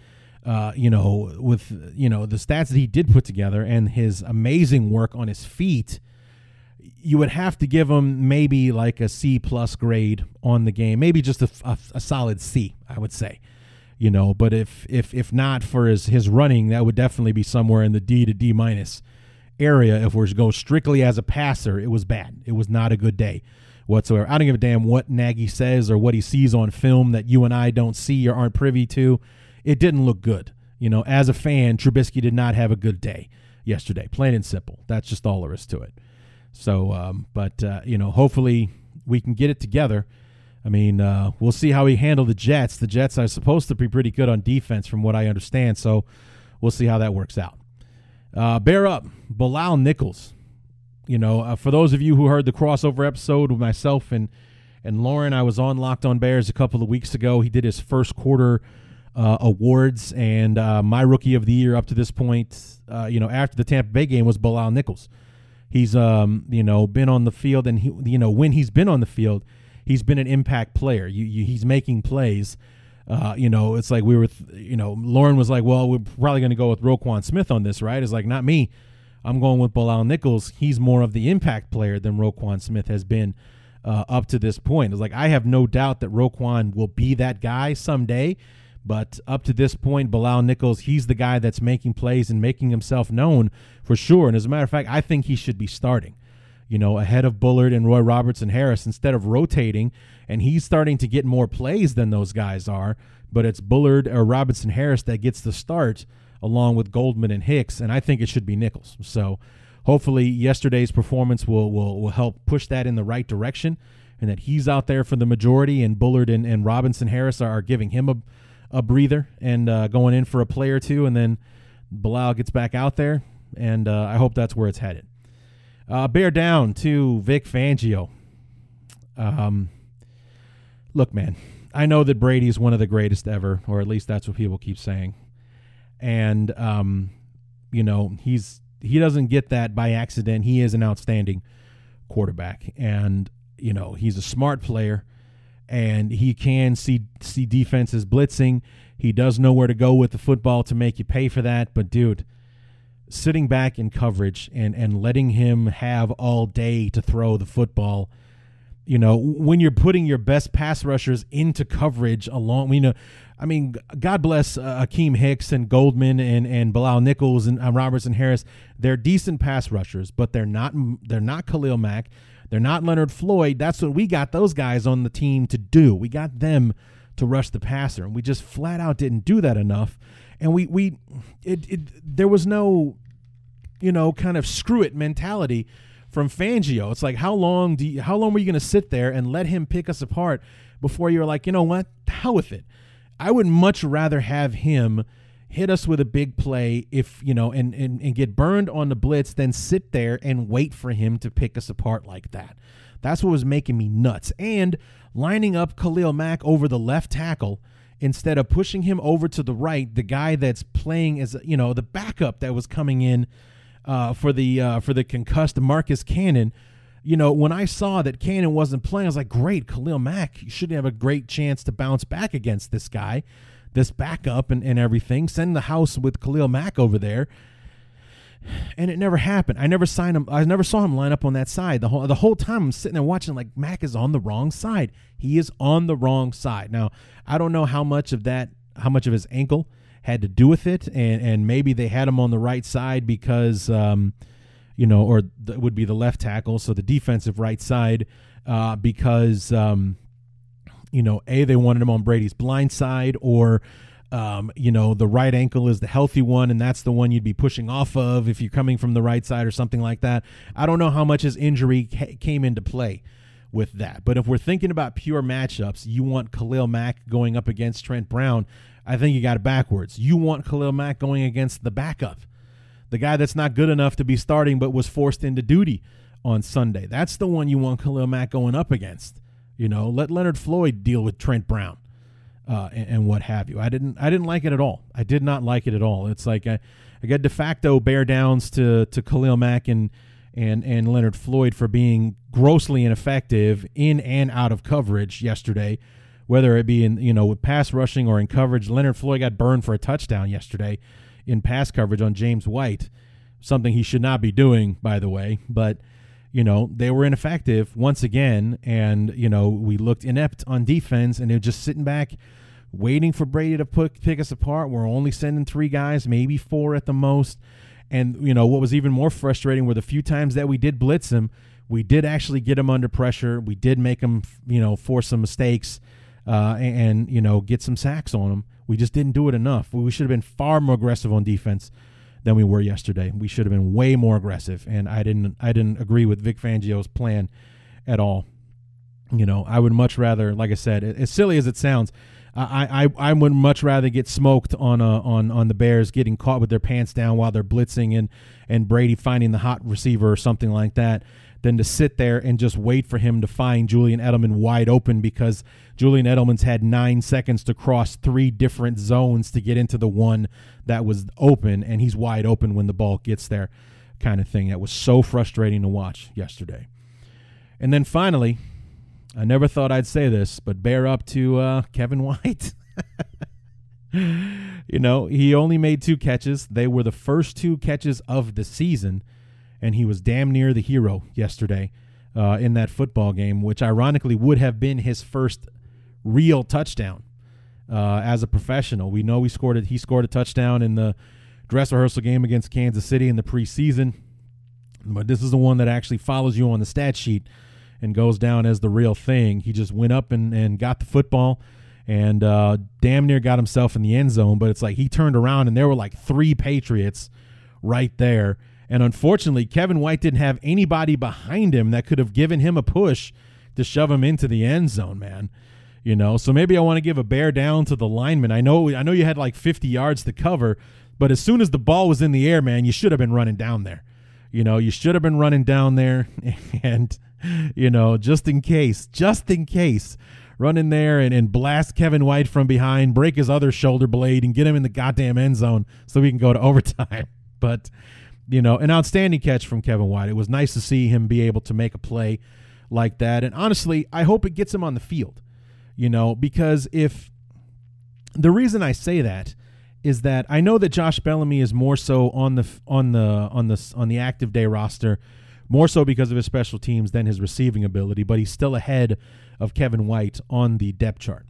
Uh, you know, with you know the stats that he did put together and his amazing work on his feet, you would have to give him maybe like a C plus grade on the game, maybe just a, a, a, solid C, I would say. You know, but if if if not for his his running, that would definitely be somewhere in the D to D minus area. If we're to go strictly as a passer, it was bad. It was not a good day whatsoever. I don't give a damn what Nagy says or what he sees on film that you and I don't see or aren't privy to. It didn't look good. You know, as a fan, Trubisky did not have a good day yesterday. Plain and simple. That's just all there is to it. So, um, but uh, you know, hopefully we can get it together. I mean, uh, we'll see how he handle the Jets. The Jets are supposed to be pretty good on defense, from what I understand. So, we'll see how that works out. Uh, bear up, Bilal Nichols. You know, uh, for those of you who heard the crossover episode with myself and and Lauren, I was on Locked On Bears a couple of weeks ago. He did his first quarter uh, awards, and uh, my rookie of the year up to this point, uh, you know, after the Tampa Bay game was Bilal Nichols. He's um you know been on the field and he you know when he's been on the field, he's been an impact player. You, you he's making plays. Uh, you know, it's like we were, th- you know, Lauren was like, "Well, we're probably going to go with Roquan Smith on this, right?" It's like not me. I'm going with Bilal Nichols. He's more of the impact player than Roquan Smith has been uh, up to this point. It's like I have no doubt that Roquan will be that guy someday. But up to this point, Bilal Nichols, he's the guy that's making plays and making himself known for sure. And as a matter of fact, I think he should be starting, you know, ahead of Bullard and Roy Robertson Harris instead of rotating. And he's starting to get more plays than those guys are. But it's Bullard or Robertson Harris that gets the start along with Goldman and Hicks. And I think it should be Nichols. So hopefully yesterday's performance will, will, will help push that in the right direction and that he's out there for the majority and Bullard and, and Robinson Harris are, are giving him a a breather and uh, going in for a play or two, and then Bilal gets back out there, and uh, I hope that's where it's headed. Uh, bear down to Vic Fangio. Um, look, man, I know that Brady's one of the greatest ever, or at least that's what people keep saying, and um, you know he's he doesn't get that by accident. He is an outstanding quarterback, and you know he's a smart player and he can see see defenses blitzing. He does know where to go with the football to make you pay for that. But dude, sitting back in coverage and and letting him have all day to throw the football, you know, when you're putting your best pass rushers into coverage along, you know, I mean, God bless uh, Akiem Hicks and Goldman and and Bilal Nichols and uh, Robertson Harris. They're decent pass rushers, but they're not they're not Khalil Mack. They're not Leonard Floyd. That's what we got those guys on the team to do. We got them to rush the passer, and we just flat out didn't do that enough. And we we it, it there was no you know kind of screw it mentality from Fangio. It's like how long do you, how long were you going to sit there and let him pick us apart before you're like, you know what, hell with it. I would much rather have him hit us with a big play if you know and, and and get burned on the blitz then sit there and wait for him to pick us apart like that. That's what was making me nuts. And lining up khalil mack over the left tackle instead of pushing him over to the right the guy that's playing as you know the backup that was coming in uh, for the uh, for the concussed marcus cannon you know, when I saw that Cannon wasn't playing, I was like, great, Khalil Mack you should have a great chance to bounce back against this guy this backup and, and everything. Send the house with Khalil Mack over there. and it never happened. I never signed him. I never saw him line up on that side. The whole the whole time I'm sitting there watching like Mack is on the wrong side. He is on the wrong side. Now, I don't know how much of that how much of his ankle had to do with it and and maybe they had him on the right side because um you know or th- would be the left tackle, so the defensive right side uh because um you know, a they wanted him on Brady's blind side or um, you know, the right ankle is the healthy one, and that's the one you'd be pushing off of if you're coming from the right side or something like that. I don't know how much his injury ca- came into play with that. But if we're thinking about pure matchups, you want Khalil Mack going up against Trent Brown. I think you got it backwards. You want Khalil Mack going against the backup, the guy that's not good enough to be starting but was forced into duty on Sunday. That's the one you want Khalil Mack going up against. You know, let Leonard Floyd deal with Trent Brown uh, and, and, what have you. I didn't I didn't like it at all. I did not like it at all. It's like I, I got de facto bear downs to to Khalil Mack and and and Leonard Floyd for being grossly ineffective in and out of coverage yesterday, whether it be in you know with pass rushing or in coverage. Leonard Floyd got burned for a touchdown yesterday in pass coverage on James White, something he should not be doing, by the way, but you know, they were ineffective once again. And, you know, we looked inept on defense and they're just sitting back waiting for Brady to put, pick us apart. We're only sending three guys, maybe four at the most. And, you know, what was even more frustrating were the few times that we did blitz him, we did actually get him under pressure. We did make him, you know, force some mistakes uh, and, and, you know, get some sacks on him. We just didn't do it enough. We should have been far more aggressive on defense than we were yesterday. We should have been way more aggressive, and I didn't. I didn't agree with Vic Fangio's plan at all. You know, I would much rather, like I said, as silly as it sounds, I I, I would much rather get smoked on a, on on the Bears getting caught with their pants down while they're blitzing and and Brady finding the hot receiver or something like that than to sit there and just wait for him to find Julian Edelman wide open because Julian Edelman's had nine seconds to cross three different zones to get into the one that was open, and he's wide open when the ball gets there, kind of thing. That was so frustrating to watch yesterday. And then finally, I never thought I'd say this, but bear up to uh, Kevin White. you know, he only made two catches. They were the first two catches of the season and he was damn near the hero yesterday uh, in that football game, which ironically would have been his first real touchdown uh, as a professional. We know he scored it. He scored a touchdown in the dress rehearsal game against Kansas City in the preseason, but this is the one that actually follows you on the stat sheet and goes down as the real thing. He just went up and, and got the football and uh, damn near got himself in the end zone. But it's like he turned around and there were like three Patriots right there and unfortunately, Kevin White didn't have anybody behind him that could have given him a push to shove him into the end zone, man. You know, so maybe I want to give a bear down to the lineman. I know I know you had like 50 yards to cover, but as soon as the ball was in the air, man, you should have been running down there. You know, you should have been running down there and you know, just in case, just in case, run in there and, and blast Kevin White from behind, break his other shoulder blade, and get him in the goddamn end zone so we can go to overtime. But you know, an outstanding catch from Kevin White. It was nice to see him be able to make a play like that. And honestly, I hope it gets him on the field, you know, because if the reason I say that is that I know that Josh Bellamy is more so on the on the on the on the active day roster, more so because of his special teams than his receiving ability, but he's still ahead of Kevin White on the depth chart.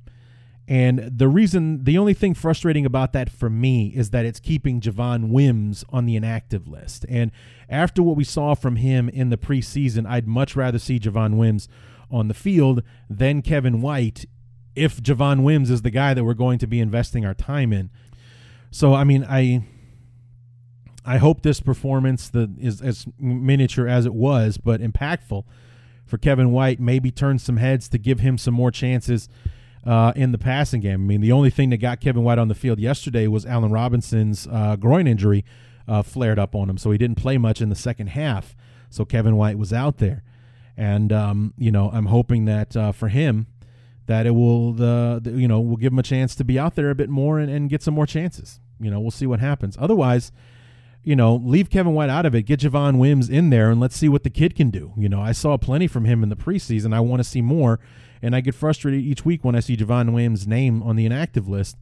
And the reason, the only thing frustrating about that for me is that it's keeping Javon Wims on the inactive list. And after what we saw from him in the preseason, I'd much rather see Javon Wims on the field than Kevin White if Javon Wims is the guy that we're going to be investing our time in. So, I mean, I. I hope this performance that is as miniature as it was, but impactful for Kevin White, maybe turn some heads to give him some more chances uh, in the passing game. I mean, the only thing that got Kevin White on the field yesterday was Allen Robinson's uh, groin injury uh, flared up on him, so he didn't play much in the second half. So Kevin White was out there, and um, you know, I'm hoping that uh, for him that it will the, the, you know will give him a chance to be out there a bit more and, and get some more chances. You know, we'll see what happens. Otherwise you know, leave Kevin White out of it, get Javon Wims in there, and let's see what the kid can do. You know, I saw plenty from him in the preseason. I want to see more, and I get frustrated each week when I see Javon Wims' name on the inactive list.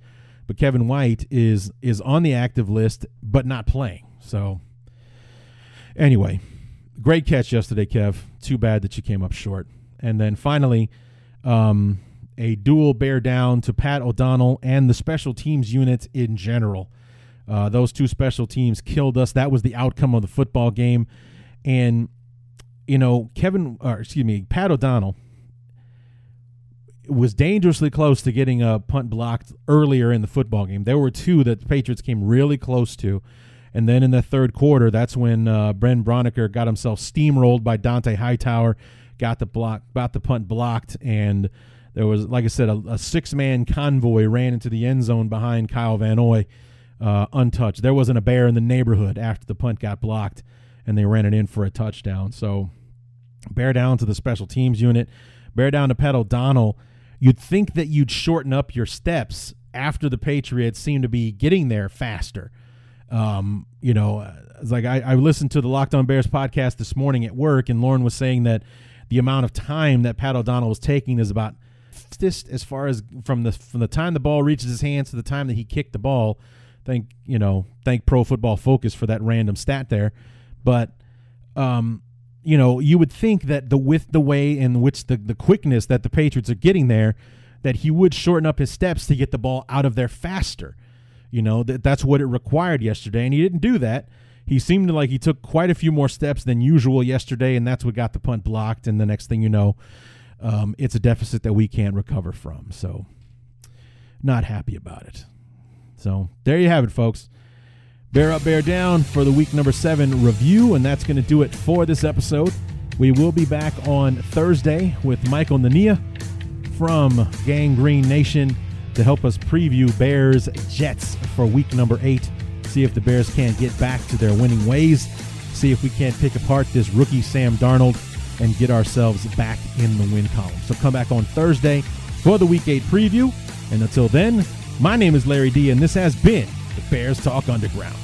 But Kevin White is is on the active list, but not playing. So Anyway, great catch yesterday, Kev. Too bad that you came up short. And then finally, um, a dual bear down to Pat O'Donnell and the special teams unit in general. Uh, those two special teams killed us. That was the outcome of the football game. And, you know, Kevin, or excuse me, Pat O'Donnell was dangerously close to getting a punt blocked earlier in the football game. There were two that the Patriots came really close to. And then in the third quarter, that's when uh, Brent Braunecker got himself steamrolled by Dont'a Hightower, got the block, got the punt blocked, and there was, like I said, a, a six-man convoy ran into the end zone behind Kyle Van Noy, uh, untouched. There wasn't a bear in the neighborhood after the punt got blocked, and they ran it in for a touchdown. So, bear down to the special teams unit, bear down to Pat O'Donnell. You'd think that you'd shorten up your steps after the Patriots seem to be getting there faster. Um, you know, it's like I, I listened to the Locked On Bears podcast this morning at work, and Lauren was saying that the amount of time that Pat O'Donnell was taking is about this as far as from the from the time the ball reaches his hands to the time that he kicked the ball. Thank you know, thank Pro Football Focus for that random stat there, but um, you know, you would think that the with the way in which the the quickness that the Patriots are getting there, that he would shorten up his steps to get the ball out of there faster. You know, that that's what it required yesterday, and he didn't do that. He seemed like he took quite a few more steps than usual yesterday, and that's what got the punt blocked. And the next thing you know, um, it's a deficit that we can't recover from. So, not happy about it. So, there you have it, folks. Bear up, bear down for the week number seven review, and that's going to do it for this episode. We will be back on Thursday with Michael Nania from Gang Green Nation to help us preview Bears Jets for week number eight. See if the Bears can't get back to their winning ways. See if we can't pick apart this rookie Sam Darnold and get ourselves back in the win column. So come back on Thursday for the week eight preview. And until then, my name is Larry D, and this has been the Bears Talk Underground.